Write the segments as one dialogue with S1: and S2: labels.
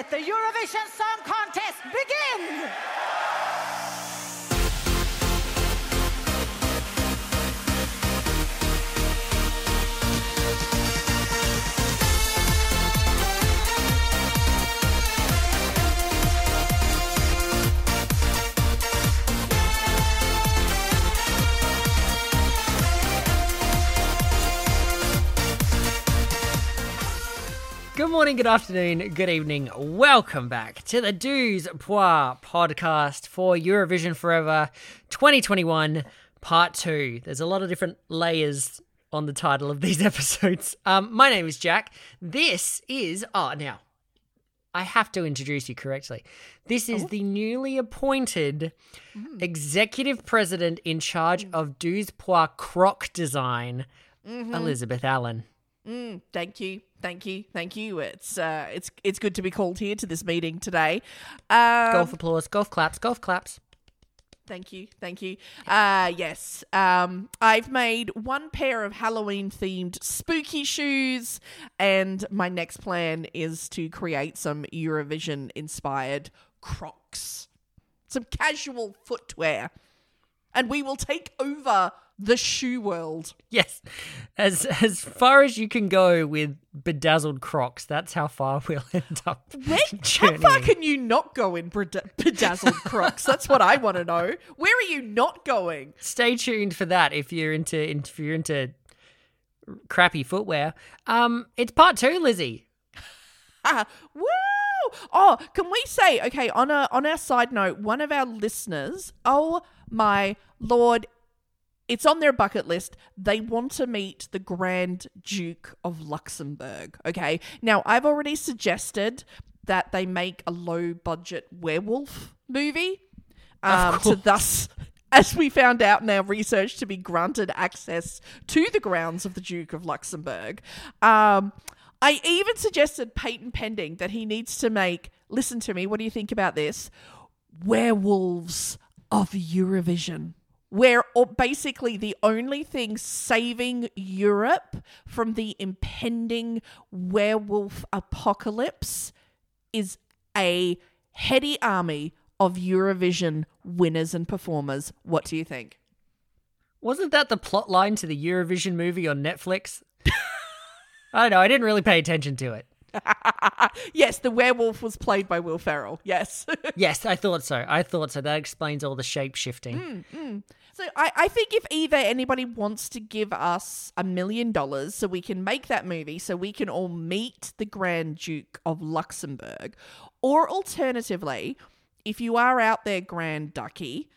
S1: Let the Eurovision Song Contest
S2: morning, good afternoon, good evening. Welcome back to the Douze Points podcast for Eurovision Forever 2021 Part 2. There's a lot of different layers on the title of these episodes. Um, my name is Jack. This is, oh, now, I have to introduce you correctly. This is oh. the newly appointed mm. executive president in charge mm. of Douze Points croc design, mm-hmm. Elizabeth Allen.
S3: Thank you, thank you, thank you. It's uh, it's it's good to be called here to this meeting today. Um,
S2: Golf applause, golf claps, golf claps.
S3: Thank you, thank you. Uh, yes, um, I've made one pair of Halloween themed spooky shoes, and my next plan is to create some Eurovision inspired Crocs, some casual footwear, and we will take over the shoe world.
S2: Yes, as as far as you can go with bedazzled Crocs, that's how far we'll end up.
S3: Where, how far can you not go in bedazzled Crocs? That's what I want to know. Where are you not going?
S2: Stay tuned for that if you're into if you're into crappy footwear. Um, it's part two, Lizzie.
S3: Ah, woo! Oh, can we say okay on a on our side note? One of our listeners, oh my lord, it's on their bucket list. They want to meet the Grand Duke of Luxembourg. Okay, now I've already suggested that they make a low budget werewolf movie, um, to thus. As we found out in our research, to be granted access to the grounds of the Duke of Luxembourg. Um, I even suggested patent pending that he needs to make. Listen to me. What do you think about this? Werewolves of Eurovision. Where oh, basically the only thing saving Europe from the impending werewolf apocalypse is a heady army of Eurovision winners and performers. What do you think?
S2: Wasn't that the plot line to the Eurovision movie on Netflix? I don't know. I didn't really pay attention to it.
S3: yes, the werewolf was played by Will Ferrell. Yes.
S2: Yes, I thought so. I thought so. That explains all the shape shifting.
S3: So I, I think if either anybody wants to give us a million dollars so we can make that movie, so we can all meet the Grand Duke of Luxembourg, or alternatively, if you are out there, Grand Ducky,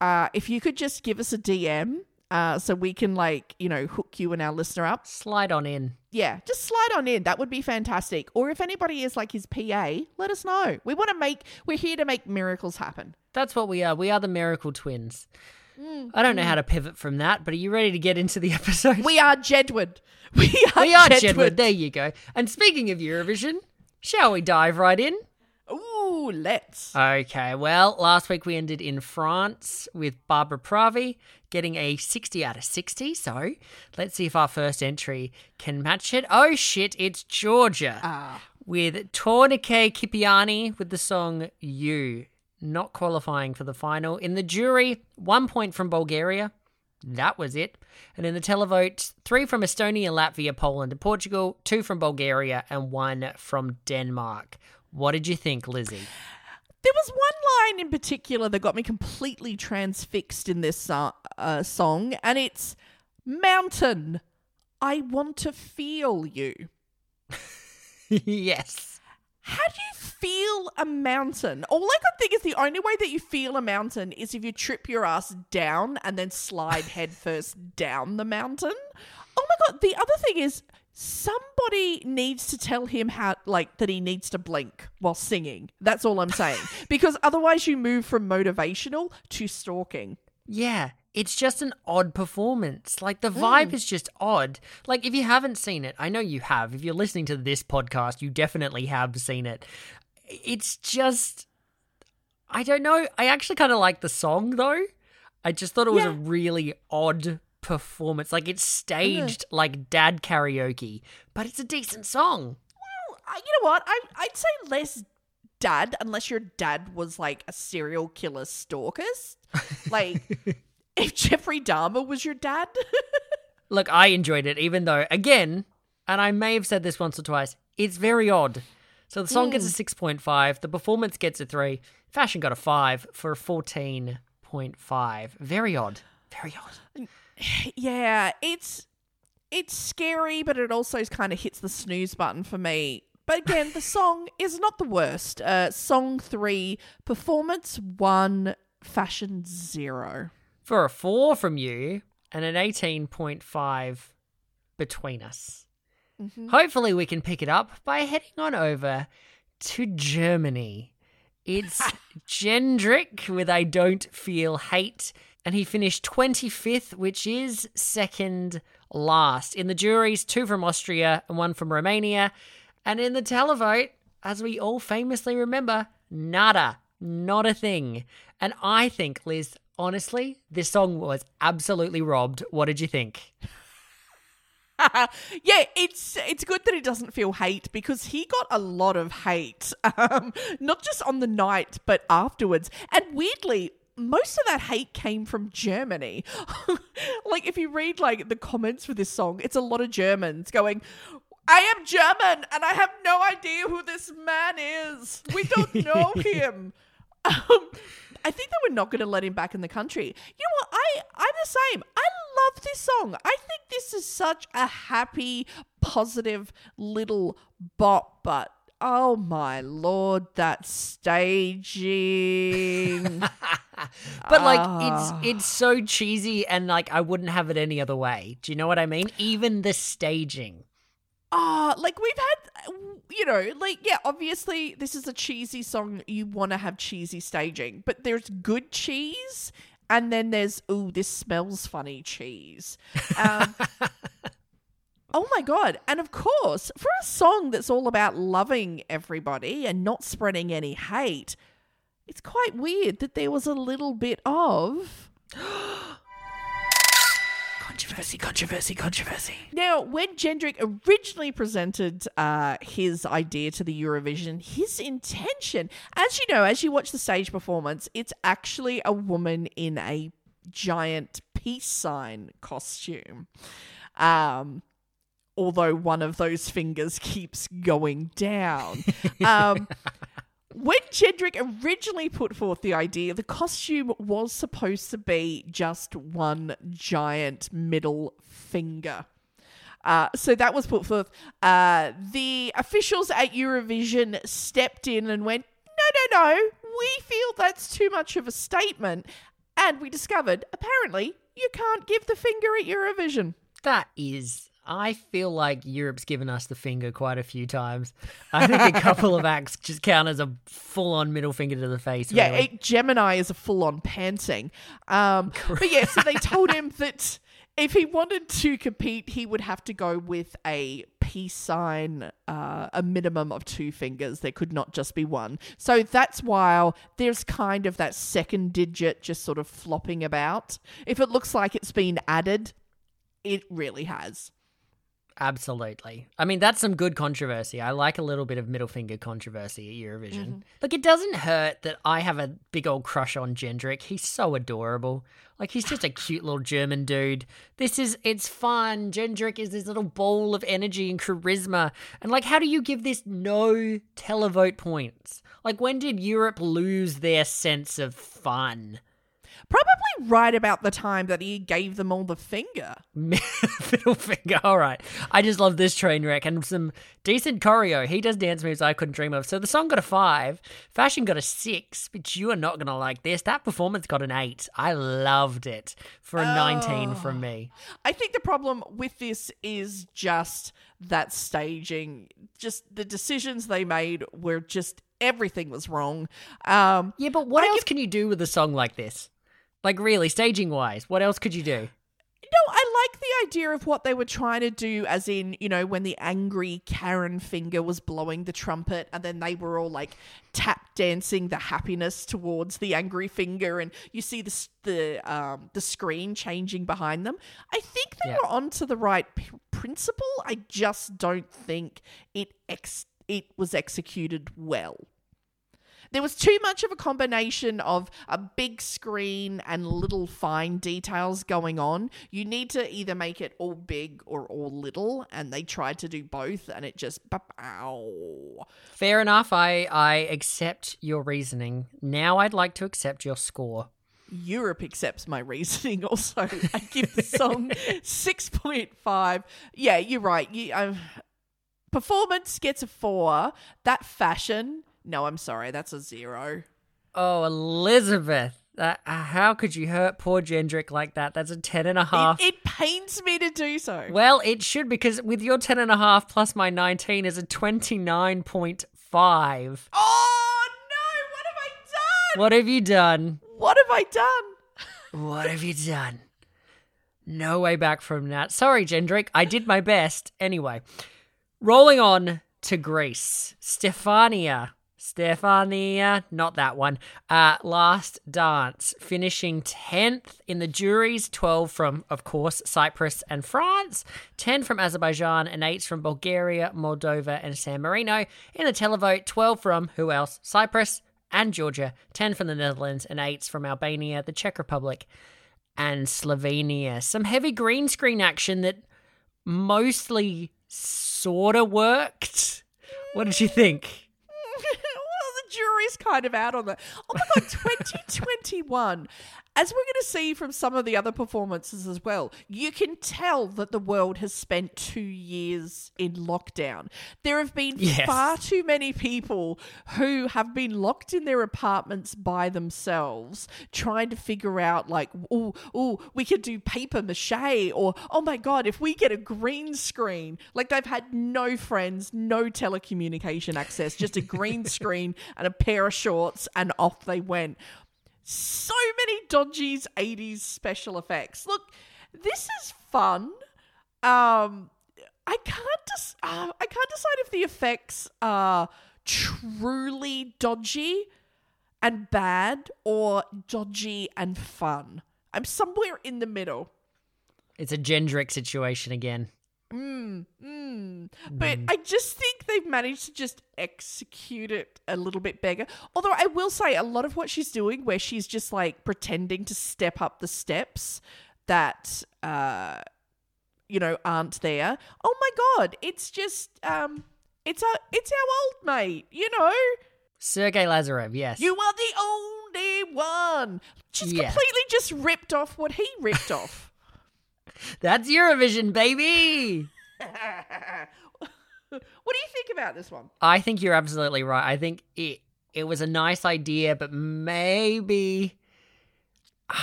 S3: uh, if you could just give us a DM uh, so we can like you know hook you and our listener up.
S2: Slide on in.
S3: Yeah, just slide on in. That would be fantastic. Or if anybody is like his PA, let us know. We want to make. We're here to make miracles happen.
S2: That's what we are. We are the Miracle Twins. I don't know how to pivot from that, but are you ready to get into the episode?
S3: We are Jedward. We are,
S2: We are
S3: Jedward.
S2: Jedward. There you go. And speaking of Eurovision, shall we dive right in?
S3: Ooh, let's.
S2: Okay, well, last week we ended in France with Barbara Pravi getting a 60 out of 60. So let's see if our first entry can match it. Oh shit, it's Georgia ah. with Tornike Kipiani with the song You, not qualifying for the final. In the jury, one point from Bulgaria. That was it. And in the televote, three from Estonia, Latvia, Poland, and Portugal, two from Bulgaria, and one from Denmark. What did you think, Lizzie?
S3: There was one line in particular that got me completely transfixed in this so- uh, song, and it's Mountain, I want to feel you.
S2: yes.
S3: How do you feel a mountain? All I could think is the only way that you feel a mountain is if you trip your ass down and then slide headfirst down the mountain. Oh my god, the other thing is somebody needs to tell him how like that he needs to blink while singing. That's all I'm saying. because otherwise you move from motivational to stalking.
S2: Yeah, it's just an odd performance. Like the mm. vibe is just odd. Like if you haven't seen it, I know you have. If you're listening to this podcast, you definitely have seen it. It's just I don't know. I actually kind of like the song though. I just thought it was a really odd performance. Like it's staged like dad karaoke, but it's a decent song.
S3: Well, you know what? I, I'd say less dad unless your dad was like a serial killer stalkist. Like if Jeffrey Dahmer was your dad.
S2: Look, I enjoyed it, even though, again, and I may have said this once or twice, it's very odd. So the song gets a hmm. 6.5, the performance gets a 3, fashion got a 5 for a 14.5. Very odd. Very odd.
S3: yeah, it's it's scary, but it also kind of hits the snooze button for me. But again, the song is not the worst. Uh, song three, performance one, fashion zero.
S2: For a 4 from you and an 18.5 between us. Hopefully, we can pick it up by heading on over to Germany. It's Jendrik with I Don't Feel Hate, and he finished 25th, which is second last. In the juries, two from Austria and one from Romania. And in the televote, as we all famously remember, nada, not a thing. And I think, Liz, honestly, this song was absolutely robbed. What did you think?
S3: yeah, it's it's good that he doesn't feel hate because he got a lot of hate, um, not just on the night but afterwards. And weirdly, most of that hate came from Germany. like if you read like the comments for this song, it's a lot of Germans going. I am German and I have no idea who this man is. We don't know him. Um, I think they were not going to let him back in the country. You know what? I I'm the same. I love this song. I think this is such a happy, positive little bop, but oh my lord, that staging.
S2: But like it's it's so cheesy and like I wouldn't have it any other way. Do you know what I mean? Even the staging.
S3: Ah, like we've had, you know, like yeah, obviously this is a cheesy song. You want to have cheesy staging, but there's good cheese, and then there's ooh, this smells funny cheese. Um, oh my god! And of course, for a song that's all about loving everybody and not spreading any hate, it's quite weird that there was a little bit of.
S2: Controversy, controversy, controversy.
S3: Now, when Jendrik originally presented uh, his idea to the Eurovision, his intention, as you know, as you watch the stage performance, it's actually a woman in a giant peace sign costume. Um, although one of those fingers keeps going down. Um, when Jendrik originally put forth the idea, the costume was supposed to be just one giant middle finger. Uh, so that was put forth. Uh, the officials at Eurovision stepped in and went, no, no, no, we feel that's too much of a statement. And we discovered, apparently, you can't give the finger at Eurovision.
S2: That is I feel like Europe's given us the finger quite a few times. I think a couple of acts just count as a full on middle finger to the face.
S3: Yeah,
S2: really.
S3: it, Gemini is a full on panting. Um, but yeah, so they told him that if he wanted to compete, he would have to go with a peace sign, uh, a minimum of two fingers. There could not just be one. So that's why there's kind of that second digit just sort of flopping about. If it looks like it's been added, it really has.
S2: Absolutely. I mean, that's some good controversy. I like a little bit of middle finger controversy at Eurovision. Mm-hmm. Look, it doesn't hurt that I have a big old crush on Jendrik. He's so adorable. Like, he's just a cute little German dude. This is, it's fun. Jendrik is this little ball of energy and charisma. And, like, how do you give this no televote points? Like, when did Europe lose their sense of fun?
S3: Probably right about the time that he gave them all the finger.
S2: Middle finger. All right. I just love this train wreck and some decent choreo. He does dance moves I couldn't dream of. So the song got a five. Fashion got a six, but you are not going to like this. That performance got an eight. I loved it for a 19 from me.
S3: I think the problem with this is just that staging. Just the decisions they made were just everything was wrong. Um,
S2: Yeah, but what
S3: I
S2: else
S3: give-
S2: can you do with a song like this? Like, really, staging wise, what else could you do?
S3: No, I like the idea of what they were trying to do, as in, you know, when the angry Karen finger was blowing the trumpet, and then they were all like tap dancing the happiness towards the angry finger, and you see the the um, the screen changing behind them. I think they
S2: Yeah.
S3: were onto the right p- principle. I just don't think it ex- it was executed well. There was too much of a combination of a big screen and little fine details going on. You need to either make it all big or all little, and they tried to do both, and it just ow.
S2: Fair enough. I I accept your reasoning. Now I'd like to accept your score.
S3: Europe accepts my reasoning also. I give the song 6.5. Yeah, you're right. You, uh, performance gets a 4. That fashion, no, I'm sorry, that's a 0.
S2: Oh, Elizabeth. Uh, how could you hurt poor Jendrik like that? That's a ten and a half.
S3: It, it pains me to do so.
S2: well, it should because with your ten and a half plus my nineteen is a twenty nine point five.
S3: Oh no, what have I done?
S2: What have you done?
S3: What have I done?
S2: What have you done? No way back from that. Sorry, Jendrik. I did my best. Anyway, rolling on to Greece. Stefania. Stefania, not that one. Uh, last dance, finishing 10th in the juries, 12 from, of course, Cyprus and France, 10 from Azerbaijan, and 8 from Bulgaria, Moldova, and San Marino. In the televote, 12 from, who else? Cyprus and Georgia, 10 from the Netherlands, and 8 from Albania, the Czech Republic, and Slovenia. Some heavy green screen action that mostly sort of worked. What did you think?
S3: Jury's kind of out on that. Oh my god, 2021. As we're going to see from some of the other performances as well, you can tell that the world has spent two years in lockdown. There have been
S2: Yes.
S3: far too many people who have been locked in their apartments by themselves, trying to figure out, like, oh, oh, we could do paper mache, or oh my god, if we get a green screen. Like, they've had no friends, no telecommunication access, just a green screen and a pair of shorts, and off they went so many dodgy 80s special effects. Look, this is fun. Um I can't dis- uh, I can't decide if the effects are truly dodgy and bad or dodgy and fun. I'm somewhere in the middle.
S2: It's a Jendrik situation again.
S3: But I just think they've managed to just execute it a little bit better. Although I will say a lot of what she's doing, where she's just like pretending to step up the steps that uh you know aren't there. Oh my god, it's just um it's a it's our old mate, you know.
S2: Sergei Lazarev, yes.
S3: You are the only one. She's
S2: Yeah.
S3: completely just ripped off what he ripped off.
S2: That's Eurovision, baby!
S3: what do you think about this one?
S2: I think you're absolutely right. I think it it was a nice idea, but maybe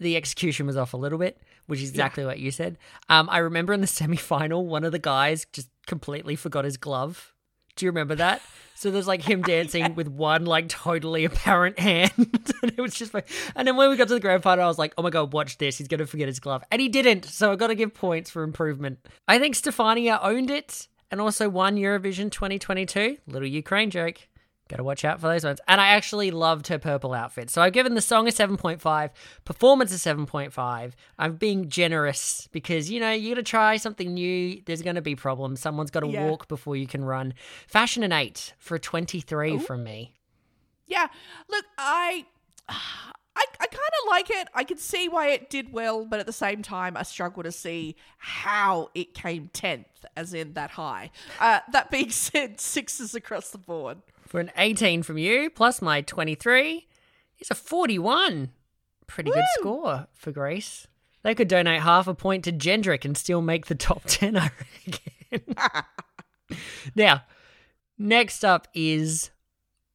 S2: the execution was off a little bit, which is exactly what you said. Um, I remember in the semi final, one of the guys just completely forgot his glove. Do you remember that? So there's like him dancing with one like totally apparent hand, and it was just like. And then when we got to the grand final, I was like, "Oh my god, watch this! He's gonna forget his glove," and he didn't. So I got to give points for improvement. I think Stefania owned it and also won Eurovision 2022. Little Ukraine joke. Gotta watch out for those ones. And I actually loved her purple outfit. So I've given the song a 7.5, performance a 7.5. I'm being generous because, you know, you're gonna try something new. There's gonna be problems. Someone's gotta
S3: Yeah.
S2: walk before you can run. Fashion an 8 for a 23 from me.
S3: Yeah, look, I, I, I kind of like it. I can see why it did well, but at the same time, I struggle to see how it came tenth, as in that high. Uh, that being said, sixes across the board.
S2: For an 18 from you, plus my 23, is a 41. Pretty good score for Greece. They could donate half a point to Jendrik and still make the top 10, I reckon. now, next up is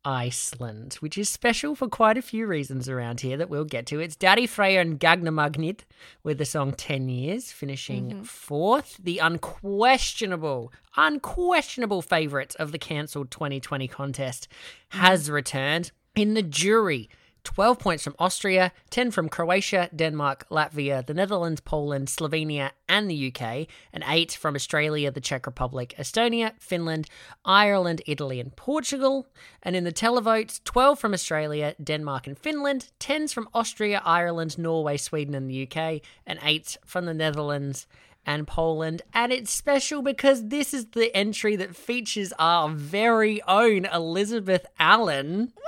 S2: Iceland, which is special for quite a few reasons around here that we'll get to. It's Daði Freyr and Gagnamagnið with the song 10 Years, finishing mm-hmm. fourth. The unquestionable, unquestionable favourite of the cancelled 2020 contest has mm-hmm. returned. In the jury, 12 points from Austria, 10 from Croatia, Denmark, Latvia, the Netherlands, Poland, Slovenia, and the UK, and 8 from Australia, the Czech Republic, Estonia, Finland, Ireland, Italy, and Portugal. And in the televotes, 12 from Australia, Denmark, and Finland, 10s from Austria, Ireland, Norway, Sweden, and the UK, and 8 from the Netherlands and Poland. And it's special because this is the entry that features our very own Elizabeth Allen.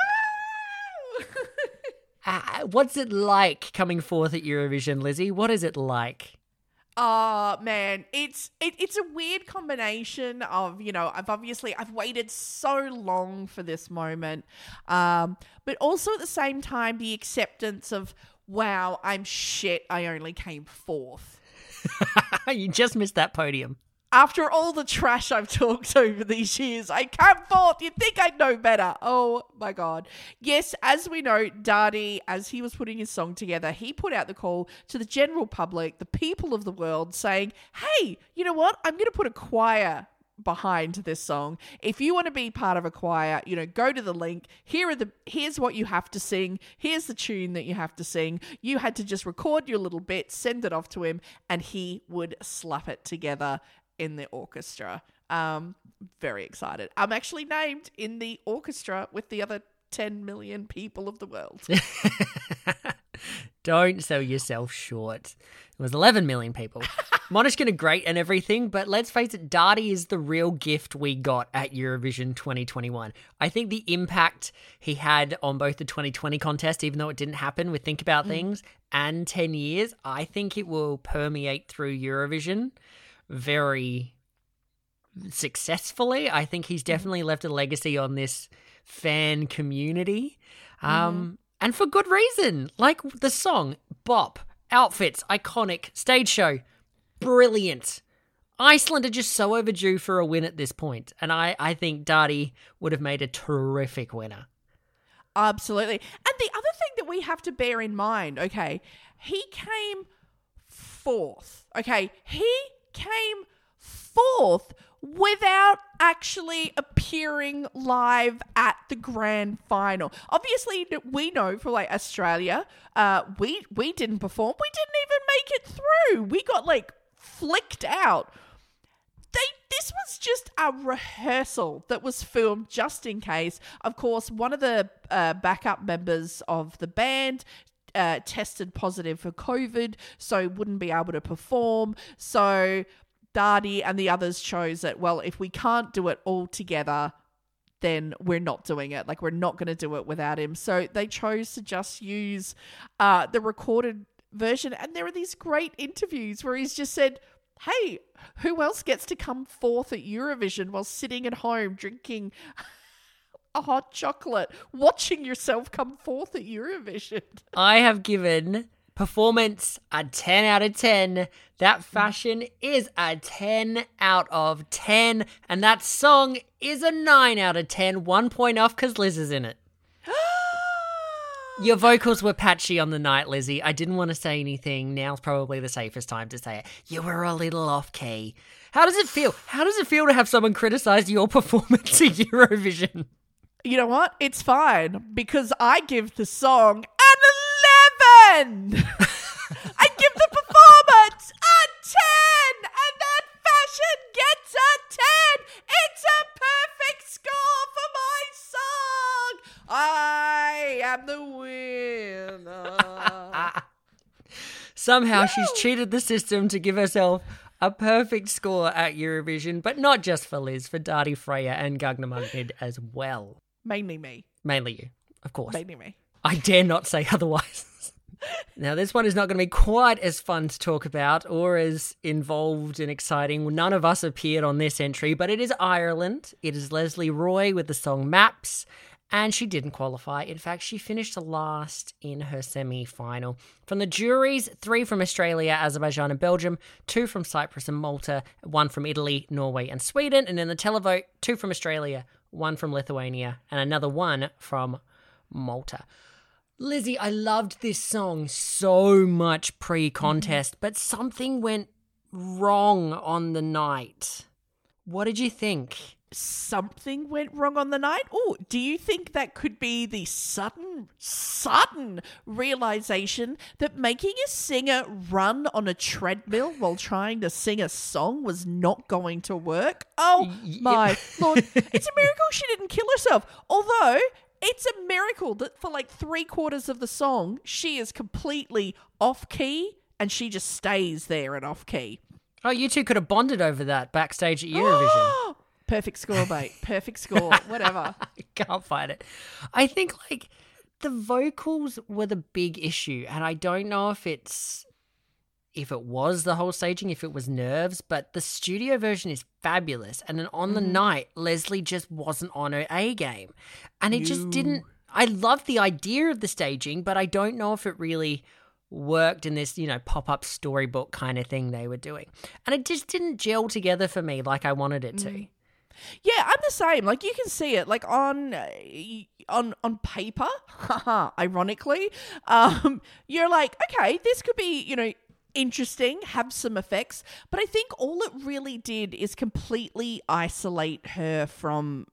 S2: Uh, what's it like coming forth at Eurovision, Lizzie? What is it like?
S3: Oh man, it's it, it's a weird combination of you know I've obviously I've waited so long for this moment, um, but also at the same time the acceptance of wow I'm shit I only came fourth
S2: you just missed that podium.
S3: After all the trash I've talked over these years, I came forth. You'd think I'd know better. Oh my God. Yes, as we know, Daði, as he was putting his song together, he put out the call to the general public, the people of the world, saying, hey, you know what? I'm going to put a choir behind this song. If you want to be part of a choir, you know, go to the link. Here are the here's what you have to sing. Here's the tune that you have to sing. You had to just record your little bit, send it off to him, and he would slap it together in the orchestra. Um, very excited. I'm actually named in the orchestra with the other 10 million people of the world.
S2: Don't sell yourself short. It was 11 million people. Måneskin are great and everything, but let's face it, Daði is the real gift we got at Eurovision 2021. I think the impact he had on both the 2020 contest, even though it didn't happen with Think About Things, and 10 years, I think it will permeate through Eurovision very successfully. I think he's definitely left a legacy on this fan community. Um, And for good reason. Like the song, Bop, outfits, iconic, stage show, brilliant. Iceland are just so overdue for a win at this point, and I, I think Daði would have made a terrific winner.
S3: Absolutely. And the other thing that we have to bear in mind, okay, he came fourth. Okay, he came fourth without actually appearing live at the grand final. Obviously, we know for like Australia, uh, we we didn't perform. We didn't even make it through. We got like flicked out they this was just a rehearsal that was filmed just in case. Of course, one of the uh, backup members of the band uh, tested positive for COVID, so wouldn't be able to perform. So Daði and the others chose that. Well, if we can't do it all together. Then we're not doing it. Like we're not going to do it without him. So they chose to just use uh, the recorded version. And there are these great interviews where he's just said, hey, who else gets to come forth at Eurovision while sitting at home drinking a hot chocolate, watching yourself come forth at Eurovision?
S2: I have given performance a 10 out of 10. That fashion is a 10 out of 10. And that song is a 9 out of 10. One point off because Liz is in it. Your vocals were patchy on the night, Lizzie. I didn't want to say anything. Now's probably the safest time to say it. You were a little off key. How does it feel? How does it feel to have someone criticize your performance at Eurovision?
S3: You know what? It's fine because I give the song an 11. I give the performance a 10 and that fashion gets a 10. It's a perfect score for my song. I am the winner.
S2: Somehow she's cheated the system to give herself a perfect score at Eurovision, but not just for Liz, for Daði Freyr and Gagnamagnið as well.
S3: Mainly me.
S2: Mainly you, of course.
S3: Mainly me.
S2: I dare not say otherwise. now, this one is not going to be quite as fun to talk about or as involved and exciting. None of us appeared on this entry, but it is Ireland. It is Lesley Roy with the song Maps, and she didn't qualify. In fact, she finished last in her semi final. From the juries, three from Australia, Azerbaijan, and Belgium, two from Cyprus and Malta, one from Italy, Norway, and Sweden. And in the televote, two from Australia, one from Lithuania, and another one from Malta. Lizzie, I loved this song so much pre contest, but something went wrong on the night. What did you think?
S3: Something went wrong on the night. Oh, do you think that could be the sudden, sudden realization that making a singer run on a treadmill while trying to sing a song was not going to work? Oh my lord. It's a miracle she didn't kill herself. Although it's a miracle that for like three quarters of the song, she is completely off key and she just stays there and off key.
S2: Oh, you two could have bonded over that backstage at Eurovision.
S3: Oh, Perfect score, mate. Perfect score. Whatever.
S2: I can't find it. I think like the vocals were the big issue, and I don't know if it's if it was the whole staging, if it was nerves, but the studio version is fabulous. And then on the mm-hmm. night, Lesley just wasn't on her A game. And it just didn't I love the idea of the staging, but I don't know if it really worked in this, you know, pop-up storybook kind of thing they were doing. And it just didn't gel together for me like I wanted it to. Mm-hmm.
S3: Yeah, I'm the same. Like you can see it, like on uh, on on paper. Ironically, um, you're like, okay, this could be, you know, interesting, have some effects. But I think all it really did is completely isolate her from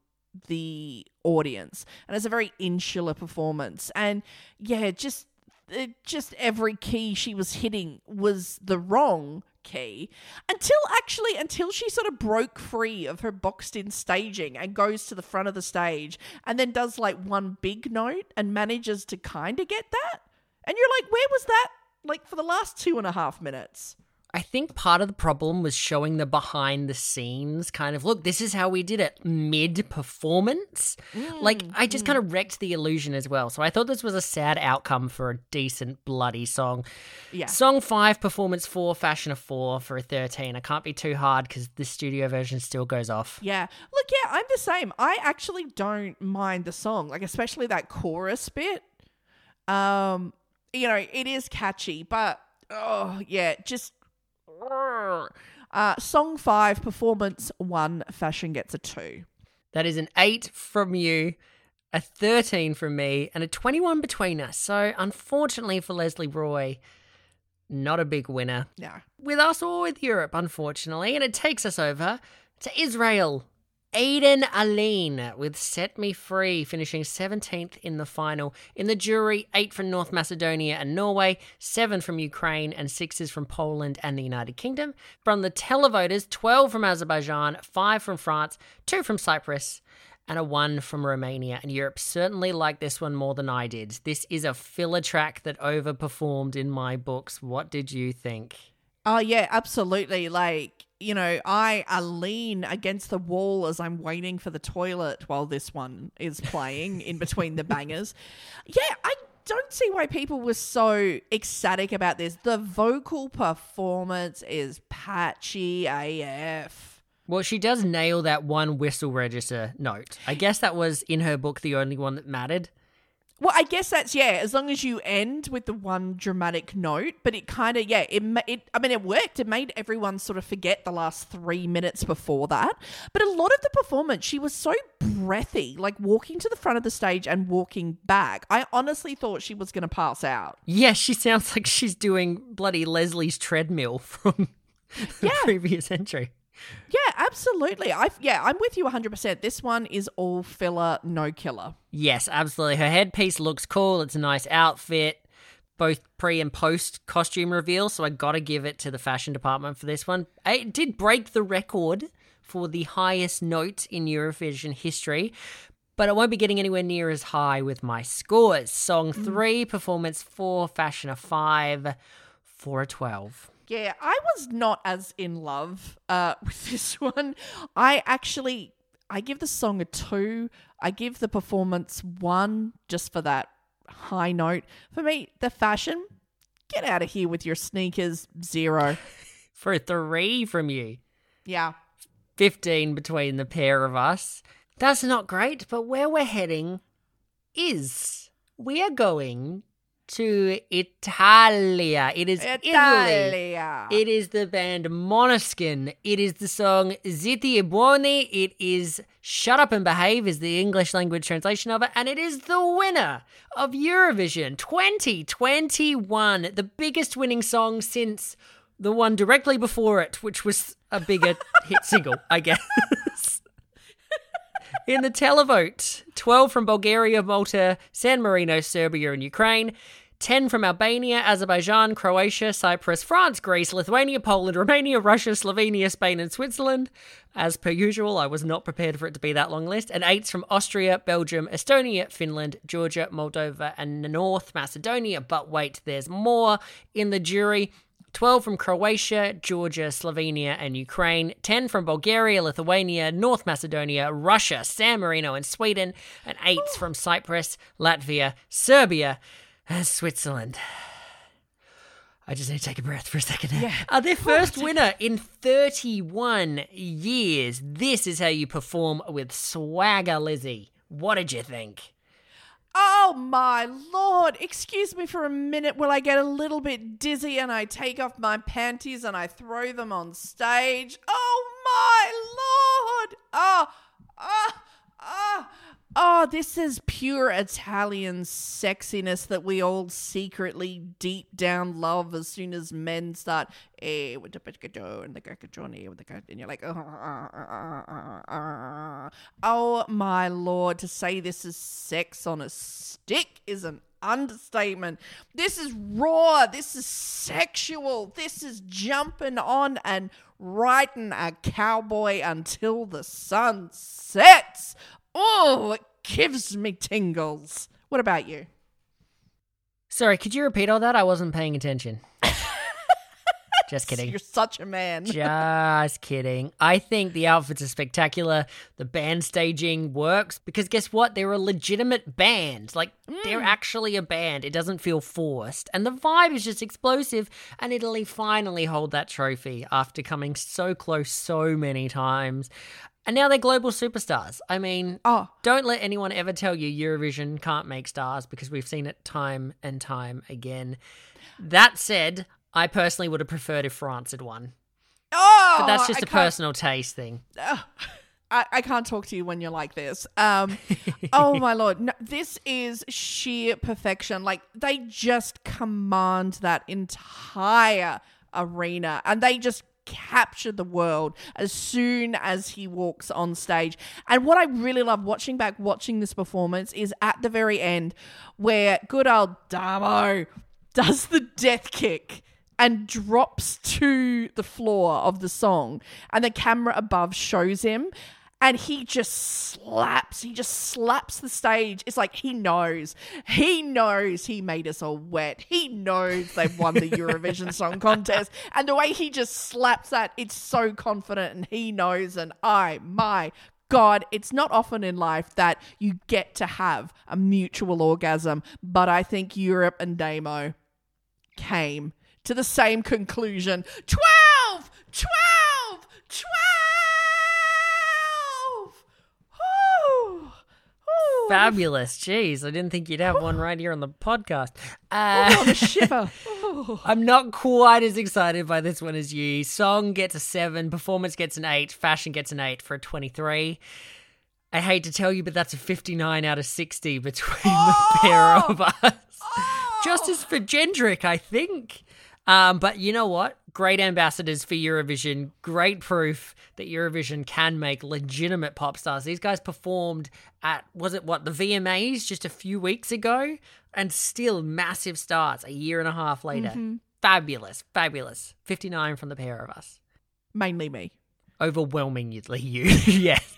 S3: the audience, and it's a very insular performance. And yeah, just it, just every key she was hitting was the wrong key. Until actually until she sort of broke free of her boxed in staging and goes to the front of the stage and then does like one big note and manages to kind of get that. And you're like where was that like for the last two and a half minutes
S2: I think part of the problem was showing the behind the scenes kind of look, this is how we did it mid performance. like, I just kind of wrecked the illusion as well. So I thought this was a sad outcome for a decent, bloody song.
S3: yeah
S2: Song five, performance four, fashion of four for a 13. I can't be too hard because the studio version still goes off.
S3: Yeah. Look, yeah, I'm the same. I actually don't mind the song, like especially that chorus bit. Um, you know, it is catchy, but oh yeah, just uh song 5 performance 1 fashion gets a 2.
S2: That is an eight from you, a 13 from me, and a 21 between us. So, unfortunately for Lesley Roy, not a big winner.
S3: Yeah.
S2: with us or with Europe, unfortunately. And it takes us over to Israel. Eden Alene with Set Me Free, finishing 17th in the final. In the jury, 8 from North Macedonia and Norway, 7 from Ukraine, and sixes from Poland and the United Kingdom. From the televoters, 12 from Azerbaijan, 5 from France, 2 from Cyprus, and a 1 from Romania. And Europe certainly liked this one more than I did. This is a filler track that overperformed in my books. What did you think?
S3: Oh yeah, absolutely. Like, you know, I uh, lean against the wall as I'm waiting for the toilet while this one is playing in between the bangers. Yeah, I don't see why people were so ecstatic about this. The vocal performance is patchy AF.
S2: Well, she does nail that one whistle register note. I guess that was in her book the only one that mattered.
S3: Well, I guess that's yeah. As long as you end with the one dramatic note, but it kind of yeah. It it. I mean, it worked. It made everyone sort of forget the last three minutes before that. But a lot of the performance, she was so breathy, like walking to the front of the stage and walking back. I honestly thought she was going to pass out.
S2: Yes, she sounds like she's doing bloody Lesley's treadmill from the
S3: Yeah.
S2: previous entry.
S3: Yeah, absolutely. I yeah, I'm with you 100. percent This one is all filler, no killer.
S2: Yes, absolutely. Her headpiece looks cool. It's a nice outfit, both pre and post costume reveal. So I got to give it to the fashion department for this one. It did break the record for the highest note in Eurovision history, but I won't be getting anywhere near as high with my scores. Song mm. three, performance four, fashion a five, for a 12.
S3: Yeah, I was not as in love uh, with this one. I actually, I give the song a two. I give the performance one just for that high note. For me, the fashion, get out of here with your sneakers, zero.
S2: For a three from you.
S3: Yeah.
S2: 15 between the pair of us. That's not great, but where we're heading is we are going to Italia. It is Italy. It is the band Måneskin. It is the song Zitti e Buoni. It is Shut Up and Behave is the English language translation of it. And it is the winner of Eurovision 2021. The biggest winning song since the one directly before it, which was a bigger hit single, I guess. In the televote, 12 from Bulgaria, Malta, San Marino, Serbia, and Ukraine. 10 from Albania, Azerbaijan, Croatia, Cyprus, France, Greece, Lithuania, Poland, Romania, Russia, Slovenia, Spain, and Switzerland. As per usual, I was not prepared for it to be that long list. And 8 from Austria, Belgium, Estonia, Finland, Georgia, Moldova, and North Macedonia. But wait, there's more in the jury. 12 from Croatia, Georgia, Slovenia, and Ukraine, 10 from Bulgaria, Lithuania, North Macedonia, Russia, San Marino, and Sweden, and 8 from Cyprus, Latvia, Serbia, and Switzerland. I just need to take a breath for a second. Yeah. Uh, their first winner in 31 years. This is how you perform with Swagger Lizzie. What did you think?
S3: Oh my lord! Excuse me for a minute while I get a little bit dizzy and I take off my panties and I throw them on stage. Oh my lord! Oh, oh, oh. Oh, this is pure Italian sexiness that we all secretly deep down love as soon as men start, eh, with the piccajo and the caccagione with the and you're like, oh, oh my lord, to say this is sex on a stick is an understatement. This is raw. This is sexual. This is jumping on and riding a cowboy until the sun sets. Oh, it gives me tingles. What about you?
S2: Sorry, could you repeat all that? I wasn't paying attention. Just kidding.
S3: You're such a man.
S2: Just kidding. I think the outfits are spectacular. The band staging works because guess what? They're a legitimate band. Like, they're mm. actually a band. It doesn't feel forced. And the vibe is just explosive. And Italy finally hold that trophy after coming so close so many times. And now they're global superstars. I mean,
S3: Oh.
S2: don't let anyone ever tell you Eurovision can't make stars because we've seen it time and time again. That said, I personally would have preferred if France had won.
S3: Oh,
S2: But that's just
S3: I
S2: a
S3: can't-
S2: personal taste thing.
S3: I, I can't talk to you when you're like this. Um, oh my lord, no, this is sheer perfection. Like they just command that entire arena, and they just capture the world as soon as he walks on stage. And what I really love watching back, watching this performance, is at the very end where good old Damo does the death kick and drops to the floor of the song and the camera above shows him and he just slaps he just slaps the stage. It's like he knows he knows he made us all wet. He knows they've won the eurovision song contest. And the way he just slaps that it's so confident and he knows. And i my God, it's not often in life that you get to have a mutual orgasm, but I think Europe and Damo came to the same conclusion. 12 12
S2: Fabulous. Jeez, I didn't think you'd have one right here on the podcast. Uh,
S3: on a shiver Ooh.
S2: I'm not quite as excited by this one as you. Song gets a 7, performance gets an 8, fashion gets an 8 for a 23. I hate to tell you, but that's a 59 out of 60 between the pair of us. Justice for Jendrik, I think. Um, but you know what? Great ambassadors for Eurovision. Great proof that Eurovision can make legitimate pop stars. These guys performed at, was it what, the VMAs just a few weeks ago? And still massive stars a year and a half later. Mm-hmm. Fabulous, fabulous. 59 from the pair of us.
S3: mainly me
S2: Overwhelmingly you, yes.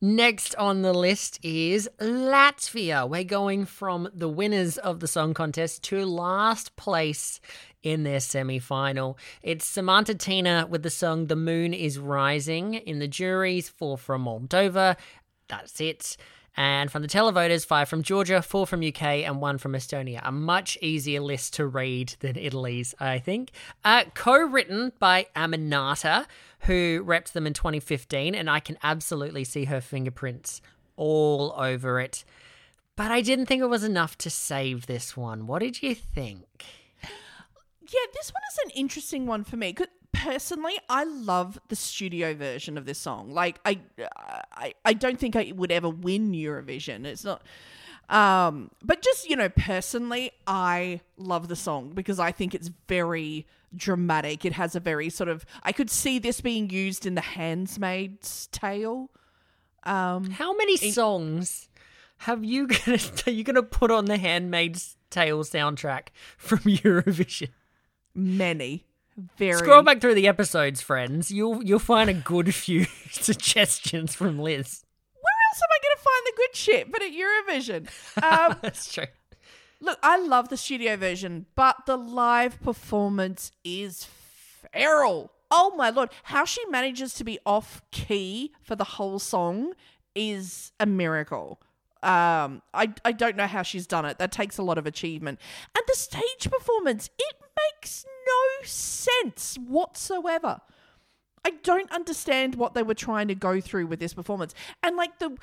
S2: Next on the list is Latvia. We're going from the winners of the song contest to last place in their semi final. It's Samantha Tina with the song The Moon is Rising. In the juries, four from Moldova. That's it. And from the televoters, five from Georgia, four from UK, and one from Estonia. A much easier list to read than Italy's, I think. Uh, Co written by Aminata, who repped them in 2015, and I can absolutely see her fingerprints all over it. But I didn't think it was enough to save this one. What did you think?
S3: Yeah this one is an interesting one for me personally i love the studio version of this song. Like i i, I don't think i would ever win eurovision. It's not um but just you know personally i love the song because i think it's very dramatic. It has a very sort of i could see this being used in the handmaid's tale. Um
S2: How many songs have you gonna are you gonna put on the Handmaid's Tale soundtrack from Eurovision?
S3: Many very
S2: Scroll back through the episodes, friends. You'll you'll find a good few suggestions from Liz.
S3: where else am i going to find the good shit but at eurovision um
S2: That's true.
S3: Look, I love the studio version, but the live performance is feral. Oh my lord, how she manages to be off key for the whole song is a miracle. Um, I I don't know how she's done it. That takes a lot of achievement. And the stage performance, it makes no sense whatsoever. I don't understand what they were trying to go through with this performance. And like the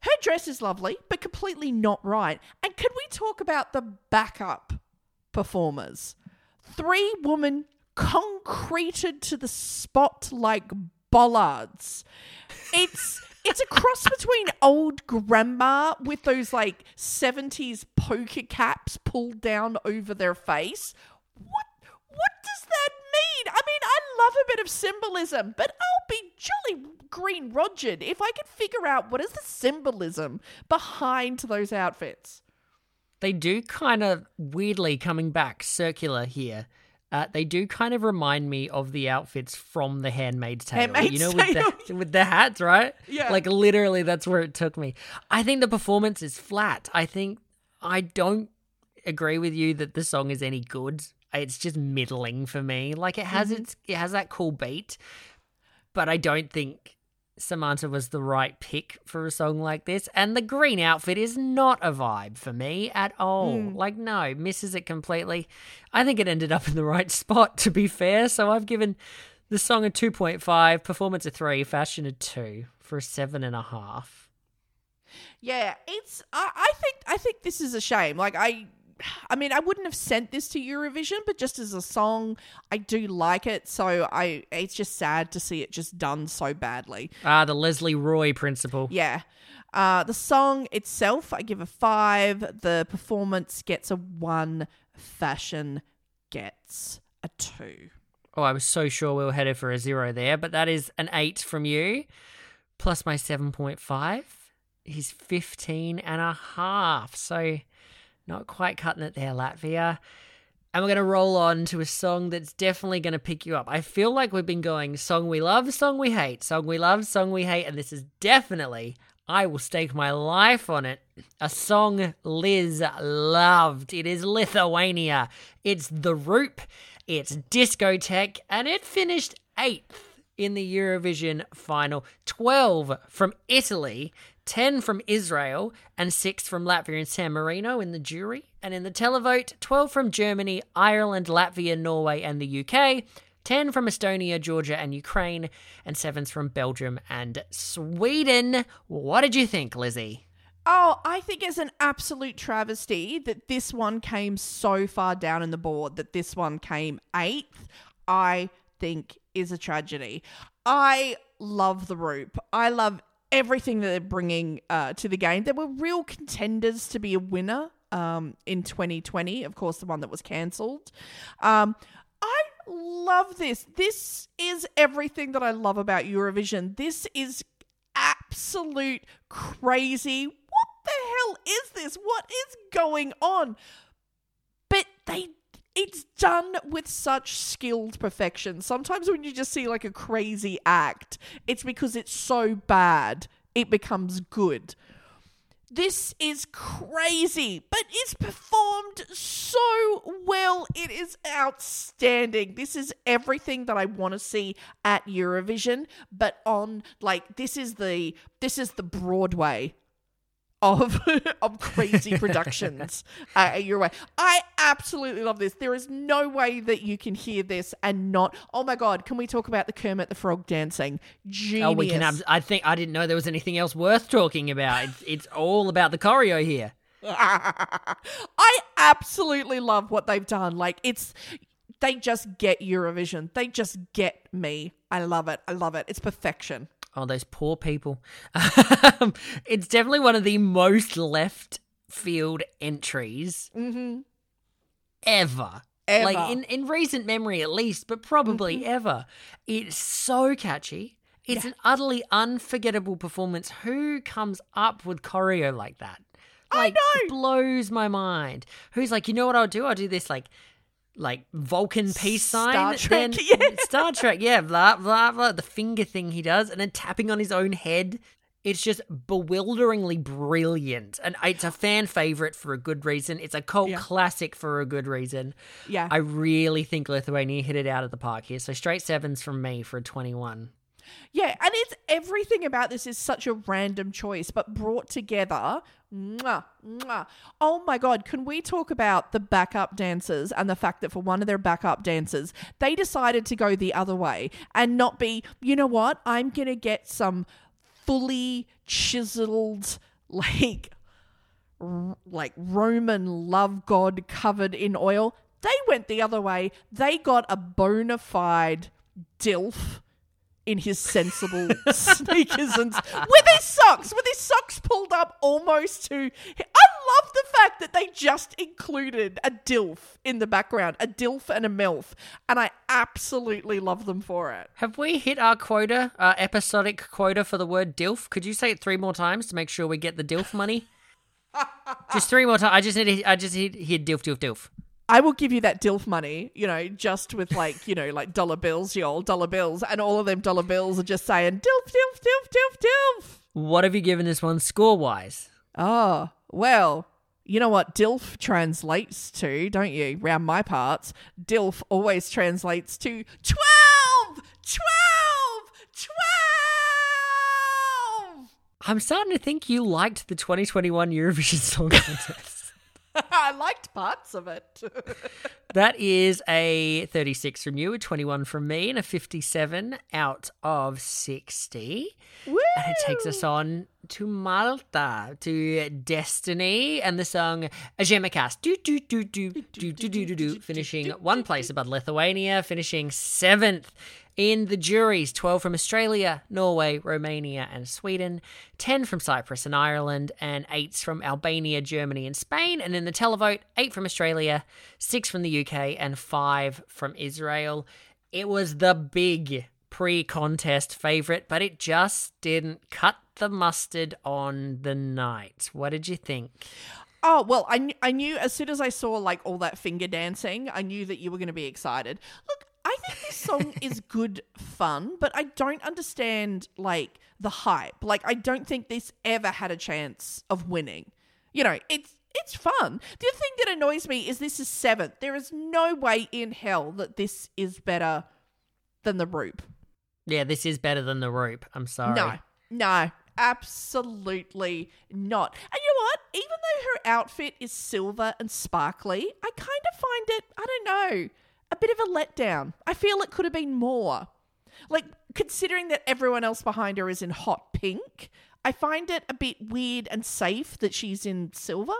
S3: her dress is lovely, but completely not right. And can we talk about the backup performers? Three women concreted to the spot like bollards. It's it's a cross between old grandma with those like 70s poker caps pulled down over their face. What what does that mean? I mean, I love a bit of symbolism, but I'll be jolly green Rogered if I can figure out what is the symbolism behind those outfits.
S2: They do kind of weirdly coming back circular here. Uh, they do kind of remind me of the outfits from The Handmaid's Tale.
S3: Handmaid's
S2: you know, with the, with the hats, right?
S3: Yeah.
S2: Like literally, that's where it took me. I think the performance is flat. I think I don't agree with you that the song is any good. It's just middling for me. Like it has mm-hmm. its, it has that cool beat, but I don't think Samantha was the right pick for a song like this. And the green outfit is not a vibe for me at all. Mm. Like, no, misses it completely. I think it ended up in the right spot, to be fair. So I've given the song a 2.5, performance a 3, fashion a 2 for a 7.5.
S3: Yeah, it's. I, I think. I think this is a shame. Like I. I mean, I wouldn't have sent this to Eurovision, but just as a song, I do like it. So I, it's just sad to see it just done so badly.
S2: Ah, the Lesley Roy principle.
S3: Yeah. Uh, the song itself, I give a five. The performance gets a one. Fashion gets a two.
S2: Oh, I was so sure we were headed for a zero there, but that is an 8 from you, plus my 7.5 is 15 and a half. So not quite cutting it there, Latvia. And we're going to roll on to a song that's definitely going to pick you up. I feel like we've been going song we love, song we hate, song we love, song we hate, and this is definitely, I will stake my life on it, a song Liz loved. It is Lithuania. It's The Roop, it's Discoteque, and it finished eighth in the Eurovision final. 12 from Italy, 10 from Israel, and 6 from Latvia and San Marino in the jury. And in the televote, 12 from Germany, Ireland, Latvia, Norway, and the UK. 10 from Estonia, Georgia, and Ukraine, and 7 from Belgium and Sweden. What did you think, Lizzie?
S3: Oh, I think it's an absolute travesty that this one came so far down in the board, that this one came eighth, I think is a tragedy. I love the Roop. I love everything that they're bringing uh, to the game. There were real contenders to be a winner um, in 2020, of course, the one that was cancelled. Um, I love this. This is everything that I love about Eurovision. This is absolute crazy. What the hell is this? What is going on? But they it's done with such skilled perfection. Sometimes when you just see like a crazy act, it's because it's so bad it becomes good. This is crazy, but it's performed so well. It is outstanding. This is everything that I want to see at Eurovision, but on like this is the this is the Broadway of of crazy productions uh, your way. I absolutely love this. There is no way that you can hear this and not. Oh my god! Can we talk about the Kermit the Frog dancing? Genius.
S2: Oh, we can have. I think I didn't know there was anything else worth talking about. It's, it's all about the choreo here.
S3: I absolutely love what they've done. Like it's they just get Eurovision. They just get me. I love it. I love it. It's perfection.
S2: Oh, those poor people. Um, it's definitely one of the most left field entries ever.
S3: Ever.
S2: Like in, in recent memory, at least, but probably mm-hmm. ever. It's so catchy. It's an utterly unforgettable performance. Who comes up with choreo like that?
S3: I know.
S2: it blows my mind. Who's like, you know what I'll do? I'll do this like like Vulcan peace sign. Star.
S3: Trek,
S2: then-
S3: yeah.
S2: Star Trek, yeah, blah blah blah. The finger thing he does, and then tapping on his own head. It's just bewilderingly brilliant. And it's a fan favorite for a good reason. It's a cult
S3: Yeah.
S2: classic for a good reason.
S3: Yeah.
S2: I really think Lithuania hit it out of the park here. So straight sevens from me for a 21.
S3: Yeah, and it's everything about this is such a random choice, but brought together. Mwah, mwah. Oh my god, can we talk about the backup dancers and the fact that for one of their backup dancers, they decided to go the other way and not be, you know what, I'm gonna get some fully chiseled, like r- like Roman love god covered in oil. They went the other way. They got a bona fide DILF in his sensible sneakers and with his socks, with his socks pulled up almost to. I love the fact that they just included a DILF in the background, a DILF and a MILF, and I absolutely love them for it.
S2: Have we hit our quota, our episodic quota for the word DILF? Could you say it three more times to make sure we get the DILF money? just three more times. I just need to, I just hit, hit DILF, DILF, DILF.
S3: I will give you that DILF money, you know, just with like, you know, like dollar bills, y'all, dollar bills, and all of them dollar bills are just saying DILF, DILF, DILF, DILF, DILF.
S2: What have you given this one score wise?
S3: Oh, well, you know what DILF translates to, don't you? Round my parts, DILF always translates to 12! 12! 12!
S2: I'm starting to think you liked the 2021 Eurovision Song Contest.
S3: I liked parts of it.
S2: that is a 36 from you, a 21 from me, and a 57 out of 60.
S3: Woo!
S2: And it takes us on to Malta, to Destiny, and the song Je Me Casse. Do, do, do, do, do, do, do, do, do, finishing one place above Lithuania, finishing seventh in the juries 12 from Australia, Norway, Romania, and Sweden, 10 from Cyprus and Ireland, and 8 from Albania, Germany, and Spain. And in the televote, 8 from Australia, 6 from the UK, and 5 from Israel. It was the big pre contest favourite, but it just didn't cut the mustard on the night. What did you think?
S3: Oh well, I, I knew as soon as I saw like all that finger dancing, I knew that you were going to be excited. Look, I think this song is good fun, but I don't understand like the hype. Like I don't think this ever had a chance of winning. You know, it's it's fun. The thing that annoys me is this is seventh. There is no way in hell that this is better than the Roop.
S2: Yeah, this is better than the rope. I'm sorry.
S3: No, no, absolutely not. And you know what? Even though her outfit is silver and sparkly, I kind of find it, I don't know, a bit of a letdown. I feel it could have been more. Like, considering that everyone else behind her is in hot pink, I find it a bit weird and safe that she's in silver.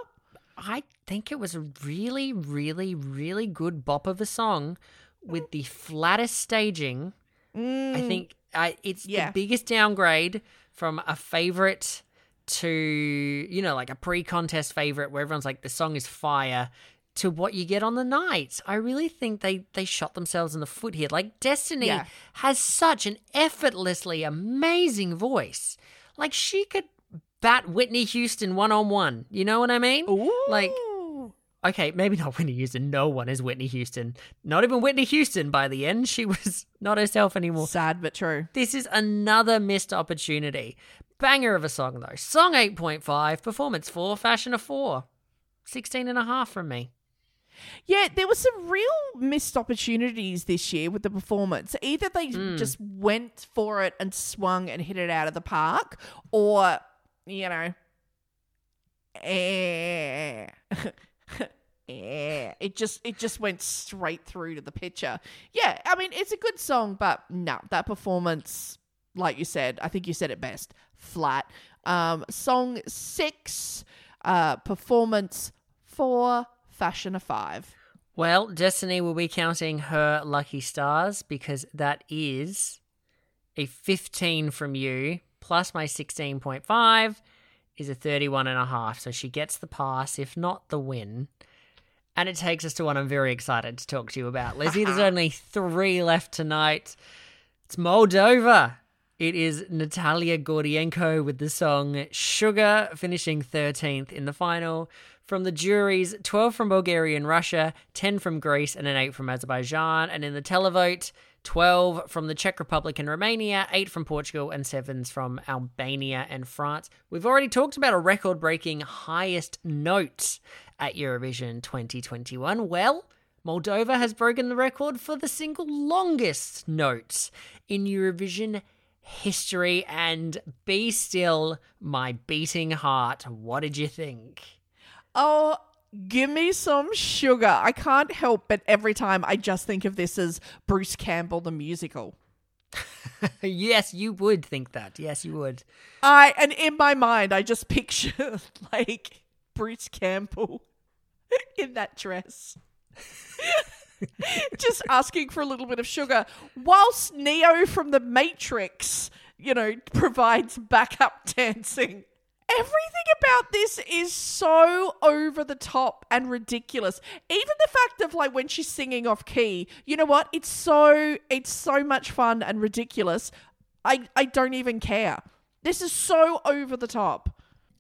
S2: I think it was a really, really, really good bop of a song with the flattest staging. I mm. think I, it's
S3: Yeah.
S2: the biggest downgrade from a favorite to, you know, like a pre contest favorite where everyone's like, the song is fire. To what you get on the night, I really think they they shot themselves in the foot here. Like Destiny
S3: Yeah.
S2: has such an effortlessly amazing voice. Like she could bat Whitney Houston one on one. You know what I mean? Like okay, maybe not Whitney Houston. No one is Whitney Houston. Not even Whitney Houston by the end. She was not herself anymore.
S3: sad but true.
S2: This is another missed opportunity. Banger of a song, though. Song 8.5, performance 4, fashion a 4. 16 and a half from me.
S3: Yeah, there were some real missed opportunities this year with the performance. Either they just went for it and swung and hit it out of the park, or, you know, eh, eh, it just it just went straight through to the picture. Yeah, I mean it's a good song, but no, that performance, like you said, I think you said it best, flat. Um, song six, uh, performance four, fashion a five.
S2: Well, Destiny will be counting her lucky stars because that is a 15 from you plus my 16.5 is a 31 and a half. So she gets the pass, if not the win. And it takes us to one I'm very excited to talk to you about. Lizzie, there's only three left tonight. It's Moldova. It is Natalia Gordienko with the song Sugar, finishing 13th in the final. From the juries, 12 from Bulgaria and Russia, 10 from Greece, and an 8 from Azerbaijan. And in the televote, 12 from the Czech Republic and Romania, 8 from Portugal, and 7 from Albania and France. We've already talked about a record breaking highest note at Eurovision 2021. Well, Moldova has broken the record for the single longest note in Eurovision history. And be still, my beating heart. What did you think?
S3: Oh, give me some sugar. I can't help but every time I just think of this as Bruce Campbell the musical.
S2: yes, you would think that. Yes, you would.
S3: I and in my mind I just picture like Bruce Campbell in that dress. just asking for a little bit of sugar whilst Neo from the Matrix, you know, provides backup dancing. Everything about this is so over the top and ridiculous. Even the fact of like when she's singing off key, you know what? It's so it's so much fun and ridiculous. I I don't even care. This is so over the top.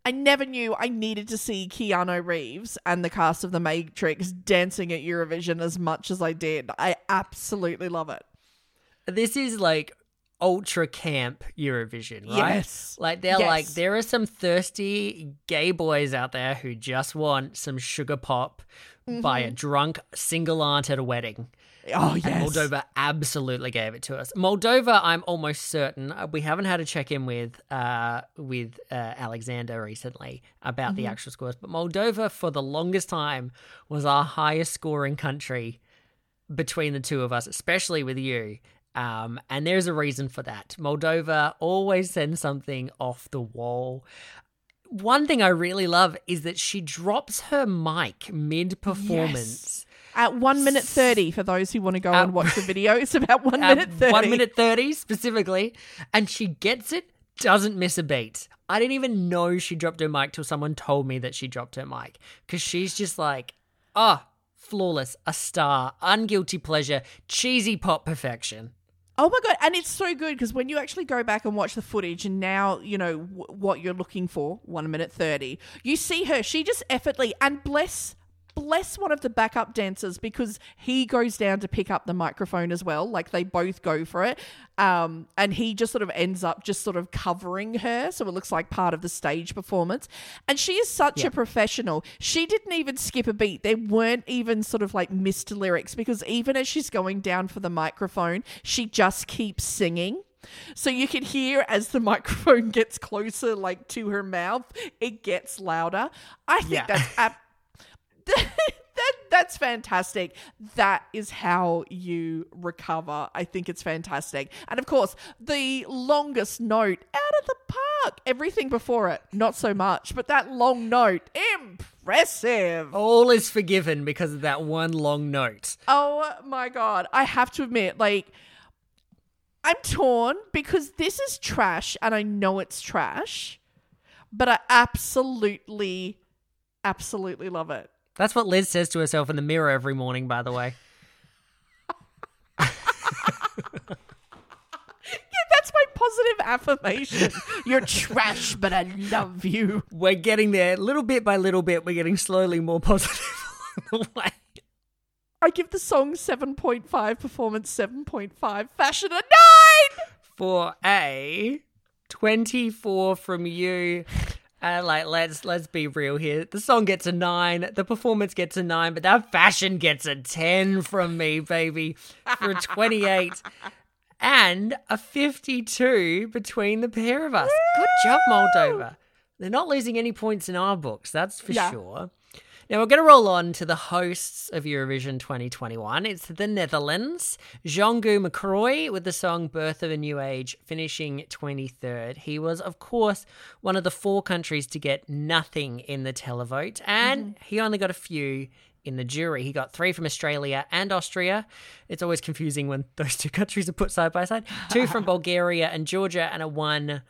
S3: I never knew I needed to see Keanu Reeves and the cast of The Matrix dancing at Eurovision as much as I did. I absolutely love it.
S2: This is like ultra camp Eurovision, right?
S3: Yes.
S2: Like they're
S3: Yes.
S2: like there are some thirsty gay boys out there who just want some sugar pop by mm-hmm. a drunk single aunt at a wedding.
S3: Oh, yes.
S2: Moldova absolutely gave it to us. Moldova, I'm almost certain uh, we haven't had a check in with uh, with uh, Alexander recently about
S3: Mm-hmm.
S2: the actual scores, but Moldova for the longest time was our highest scoring country between the two of us, especially with you. Um, and there's a reason for that. Moldova always sends something off the wall. One thing I really love is that she drops her mic mid performance.
S3: At 1 minute 30, for those who want to go and watch the video, it's about 1
S2: at
S3: minute 30.
S2: One minute thirty specifically, and she gets it, doesn't miss a beat. I didn't even know she dropped her mic till someone told me that she dropped her mic because she's just like, ah, flawless, a star, unguilty pleasure, cheesy pop perfection.
S3: Oh my god! And it's so good because when you actually go back and watch the footage, and now you know w- what you're looking for, one minute thirty. You see her; she just effortlessly and bless, bless one of the backup dancers because he goes down to pick up the microphone as well. Like they both go for it, um, and he just sort of ends up just sort of covering her, so it looks like part of the stage performance. And she is such a professional. She didn't even skip a beat. There weren't even sort of like missed lyrics because even as she's going down for the microphone, she just keeps singing. So you can hear as the microphone gets closer, like to her mouth, it gets louder. I think
S2: Yeah.
S3: that's ab- that that's fantastic. That is how you recover. I think it's fantastic. And of course, the longest note out of the park. Everything before it, not so much, but that long note, impressive.
S2: All is forgiven because of that one long note.
S3: Oh my god. I have to admit, like, I'm torn because this is trash and I know it's trash, but I absolutely, absolutely love it.
S2: That's what Liz says to herself in the mirror every morning, by the way.
S3: Yeah, that's my positive affirmation. You're trash, but I love you.
S2: We're getting there little bit by little bit. We're getting slowly more positive along the way.
S3: I give the song 7.5, performance 7.5, fashion a 9!
S2: for a 24 from you uh, like let's let's be real here. The song gets a 9 the performance gets a 9 but that fashion gets a 10 from me baby for a 28 and a 52 between the pair of us. Good job moldova. They're not losing any points in our books that's for
S3: Yeah.
S2: sure now we're going to roll on to the hosts of Eurovision 2021. It's the Netherlands. Jeangu Macrooy with the song Birth of a New Age, finishing 23rd. He was, of course, one of the four countries to get nothing in the televote, and mm-hmm. he only got a few in the jury. He got three from Australia and Austria. It's always confusing when those two countries are put side by side. Two from Bulgaria and Georgia, and a one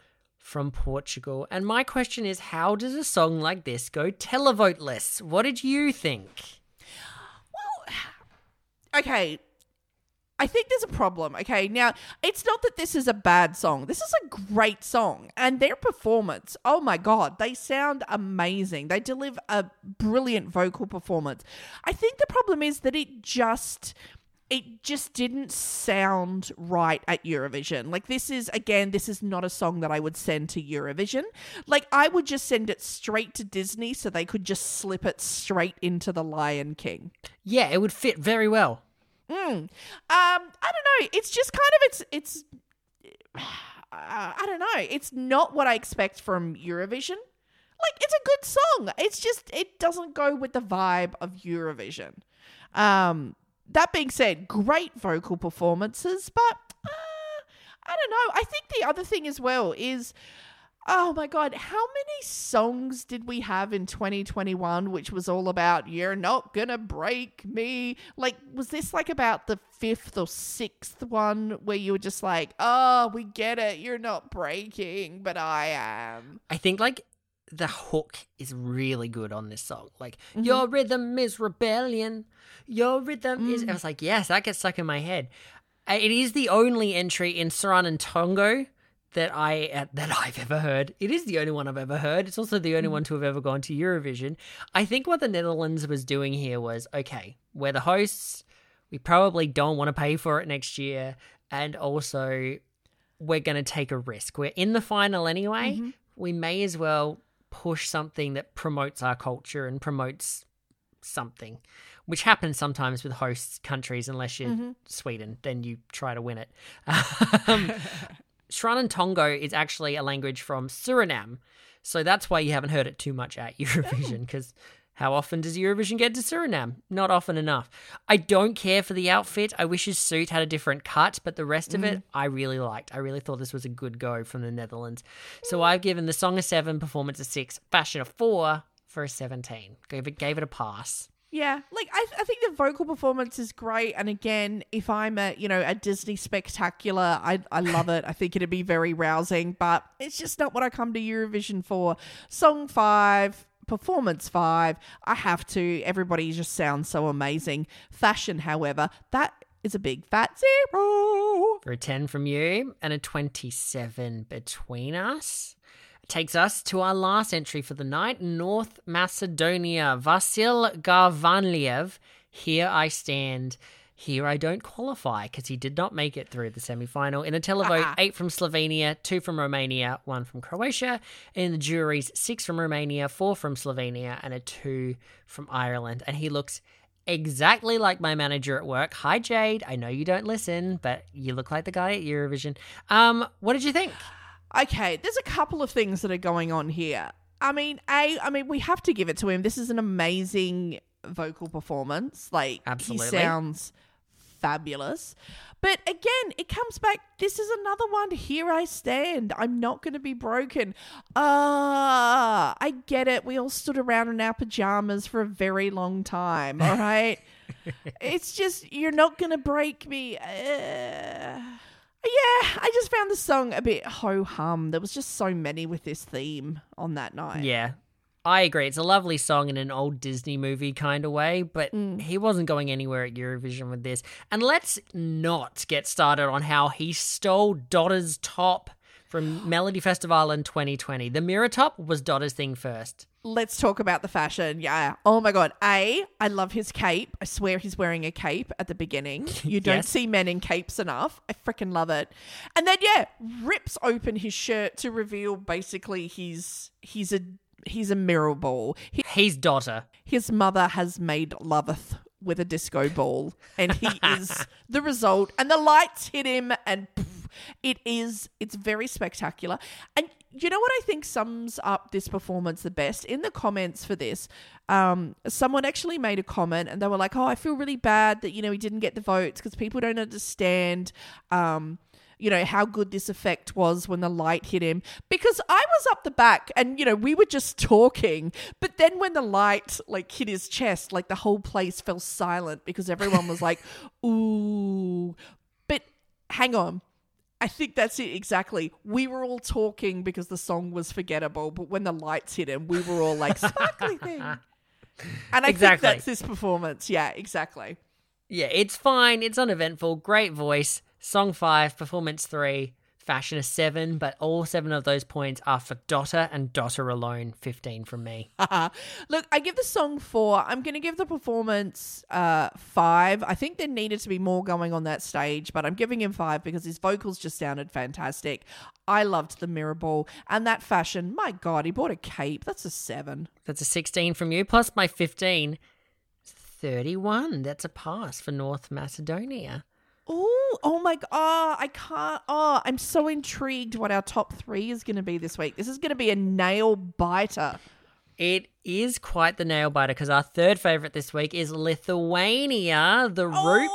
S2: from Portugal. And my question is how does a song like this go televoteless? What did you think?
S3: Well, Okay. I think there's a problem. Okay, now it's not that this is a bad song. This is a great song, and their performance. Oh my god, they sound amazing. They deliver a brilliant vocal performance. I think the problem is that it just it just didn't sound right at Eurovision. Like this is again, this is not a song that I would send to Eurovision. Like I would just send it straight to Disney so they could just slip it straight into the Lion King.
S2: Yeah, it would fit very well.
S3: Um, I don't know. It's just kind of it's it's. Uh, I don't know. It's not what I expect from Eurovision. Like it's a good song. It's just it doesn't go with the vibe of Eurovision. Um, that being said, great vocal performances, but uh, I don't know. I think the other thing as well is Oh my god, how many songs did we have in 2021 which was all about you're not gonna break me? Like, was this like about the fifth or sixth one where you were just like, oh, we get it, you're not breaking, but I am?
S2: I think like the hook is really good on this song. Like mm-hmm. your rhythm is rebellion. Your rhythm is. Mm. I was like, yes, that gets stuck in my head. It is the only entry in Sranan Tongo that I uh, that I've ever heard. It is the only one I've ever heard. It's also the only mm-hmm. one to have ever gone to Eurovision. I think what the Netherlands was doing here was okay. We're the hosts. We probably don't want to pay for it next year, and also we're going to take a risk. We're in the final anyway. Mm-hmm. We may as well push something that promotes our culture and promotes something, which happens sometimes with host countries, unless you're Sweden, then you try to win it. Um, Sranan Tongo is actually a language from Suriname. So that's why you haven't heard it too much at Eurovision, because how often does Eurovision get to Suriname? Not often enough. I don't care for the outfit. I wish his suit had a different cut, but the rest of it mm. I really liked. I really thought this was a good go from the Netherlands. So I've given the song a seven, performance a six, fashion a four for a 17. Gave it, gave it a pass.
S3: Yeah, like I, I think the vocal performance is great, and again, if I'm a you know a Disney spectacular, I I love it. I think it'd be very rousing, but it's just not what I come to Eurovision for. Song five, performance five. I have to. Everybody just sounds so amazing. Fashion, however, that is a big fat zero.
S2: For a 10 from you and a 27 between us. Takes us to our last entry for the night North Macedonia. Vasil Garvanliev. Here I stand. Here I don't qualify because he did not make it through the semi final. In the televote, eight from Slovenia, two from Romania, one from Croatia. In the juries, six from Romania, four from Slovenia, and a two from Ireland. And he looks exactly like my manager at work. Hi, Jade. I know you don't listen, but you look like the guy at Eurovision. Um, what did you think?
S3: Okay, there's a couple of things that are going on here. I mean, a, I mean, we have to give it to him. This is an amazing vocal performance. Like,
S2: Absolutely.
S3: he sounds fabulous. But again, it comes back. This is another one. Here I stand. I'm not going to be broken. Ah, I get it. We all stood around in our pajamas for a very long time. All right. it's just you're not going to break me. Uh, yeah, I just found the song a bit ho hum. There was just so many with this theme on that night.
S2: Yeah, I agree. It's a lovely song in an old Disney movie kind of way, but mm. he wasn't going anywhere at Eurovision with this. And let's not get started on how he stole Dotter's top from Melody Festival in 2020. The mirror top was Dotter's thing first.
S3: Let's talk about the fashion. Yeah. Oh my god. A, I love his cape. I swear he's wearing a cape at the beginning. You don't
S2: Yes.
S3: see men in capes enough. I freaking love it. And then yeah, rips open his shirt to reveal basically he's he's a he's a mirror ball. He,
S2: He's Dotter.
S3: his mother has made loveth with a disco ball and he is the result and the lights hit him and it is it's very spectacular and you know what i think sums up this performance the best in the comments for this um, someone actually made a comment and they were like oh i feel really bad that you know he didn't get the votes because people don't understand um, you know how good this effect was when the light hit him because i was up the back and you know we were just talking but then when the light like hit his chest like the whole place fell silent because everyone was like ooh but hang on I think that's it exactly. We were all talking because the song was forgettable, but when the lights hit him, we were all like sparkly thing. And I
S2: Exactly.
S3: think that's this performance. Yeah, exactly.
S2: Yeah, it's fine. It's uneventful. Great voice. Song five, performance three, fashion a seven, but all seven of those points are for Dotter and Dotter alone. 15 from me.
S3: Look, I give the song four. I'm going to give the performance uh, five. I think there needed to be more going on that stage, but I'm giving him five because his vocals just sounded fantastic. I loved the mirror ball and that fashion. My God, he bought a cape. That's a seven.
S2: That's a 16 from you, plus my 15. 31. That's a pass for North Macedonia.
S3: Oh, oh my god! Oh, I can't. Oh, I'm so intrigued what our top three is going to be this week. This is going to be a nail biter.
S2: It is quite the nail biter because our third favourite this week is Lithuania, the Roop,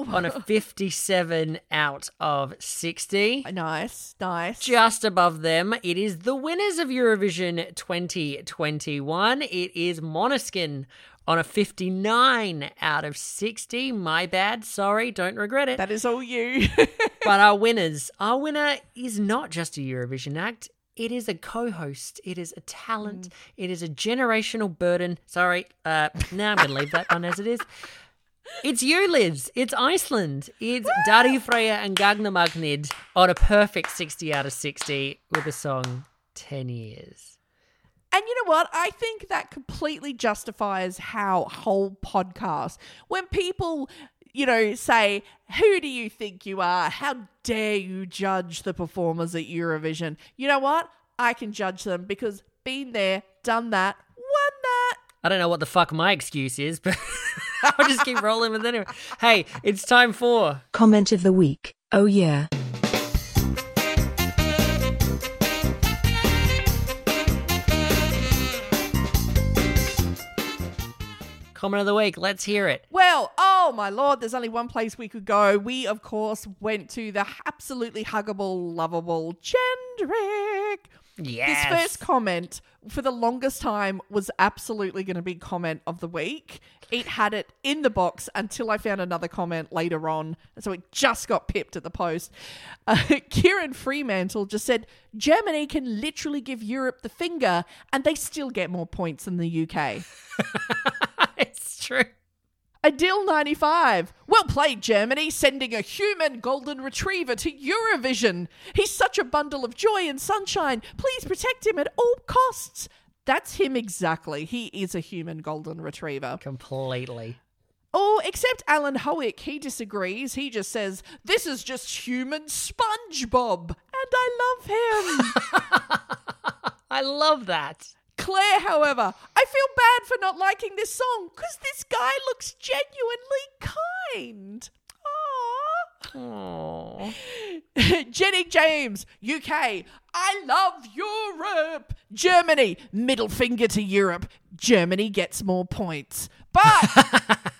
S3: Oh.
S2: on a 57 out of 60.
S3: Uh, nice, nice.
S2: Just above them, it is the winners of Eurovision 2021. It is Måneskin on a 59 out of 60. My bad. Sorry. Don't regret it.
S3: that is all you.
S2: but our winners, our winner is not just a Eurovision act. It is a co-host. It is a talent. It is a generational burden. Sorry. Uh, now I'm going to leave that one as it is. It's you, Liz. It's Iceland. It's Daði Freyr and Gagnamagnið on a perfect 60 out of 60 with the song 10 Years.
S3: And you know what? I think that completely justifies how whole podcast, when people, you know, say, Who do you think you are? How dare you judge the performers at Eurovision? You know what? I can judge them because been there, done that, won that.
S2: I don't know what the fuck my excuse is, but I'll just keep rolling with it anyway. Hey, it's time for
S4: Comment of the week. Oh yeah.
S2: Comment of the week. Let's hear it.
S3: Well, oh my lord, there's only one place we could go. We, of course, went to the absolutely huggable, lovable Jendrik.
S2: Yes.
S3: This first comment, for the longest time, was absolutely going to be comment of the week. It had it in the box until I found another comment later on. So it just got pipped at the post. Uh, Kieran Fremantle just said Germany can literally give Europe the finger and they still get more points than the UK.
S2: it's true.
S3: Adil 95. Well played, Germany, sending a human golden retriever to Eurovision. He's such a bundle of joy and sunshine. Please protect him at all costs. That's him exactly. He is a human golden retriever.
S2: Completely.
S3: Oh, except Alan Howick, he disagrees. He just says, This is just human SpongeBob. And I love him.
S2: I love that.
S3: Claire, however, I feel bad for not liking this song because this guy looks genuinely kind. Aww.
S2: Aww.
S3: Jenny James, UK. I love Europe. Germany, middle finger to Europe. Germany gets more points. But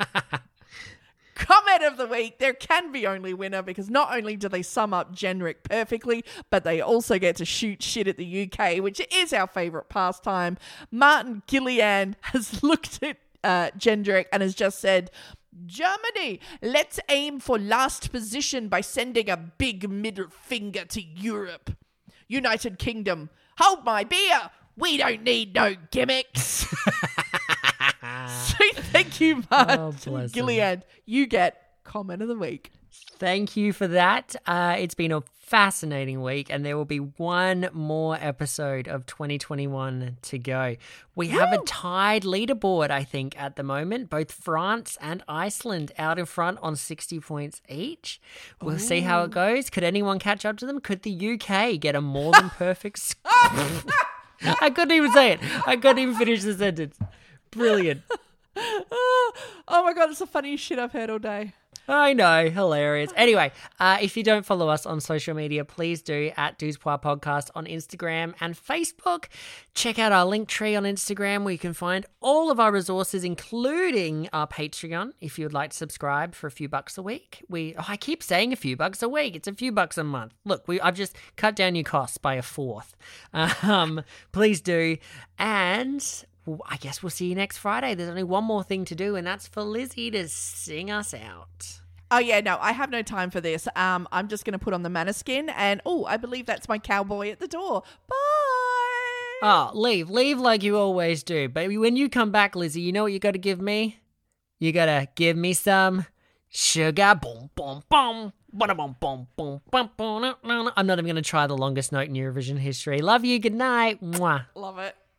S3: comment of the week, there can be only winner because not only do they sum up Jendrik perfectly, but they also get to shoot shit at the UK, which is our favourite pastime. Martin Gillian has looked at uh, and has just said, Germany, let's aim for last position by sending a big middle finger to Europe. United Kingdom, hold my beer. We don't need no gimmicks. thank you, Martin
S2: Oh, him.
S3: Gilead. You get comment of the week.
S2: Thank you for that. Uh, it's been a fascinating week, and there will be one more episode of 2021 to go. We have a tied leaderboard, I think, at the moment. Both France and Iceland out in front on 60 points each. We'll see how it goes. Could anyone catch up to them? Could the UK get a more than perfect score? I couldn't even say it. I couldn't even finish the sentence. Brilliant.
S3: Oh, my god, it's the funniest shit I've heard all day.
S2: I know, hilarious. Anyway, uh, if you don't follow us on social media, please do at Douze Points Podcast on Instagram and Facebook. Check out our link tree on Instagram where you can find all of our resources, including our Patreon, if you would like to subscribe for a few bucks a week. We oh, I keep saying a few bucks a week. It's a few bucks a month. Look, we I've just cut down your costs by a fourth. Um, please do. And well, I guess we'll see you next Friday. There's only one more thing to do, and that's for Lizzie to sing us out.
S3: Oh yeah, no, I have no time for this. Um, I'm just gonna put on the Måneskin, and oh, I believe that's my cowboy at the door. Bye.
S2: Oh, leave. Leave like you always do. Baby, when you come back, Lizzie, you know what you got to give me? You got to give me some Sugar, boom, boom, boom. I'm not even going to try the longest note in Eurovision history. Love you. Good night. Mwah.
S3: Love it.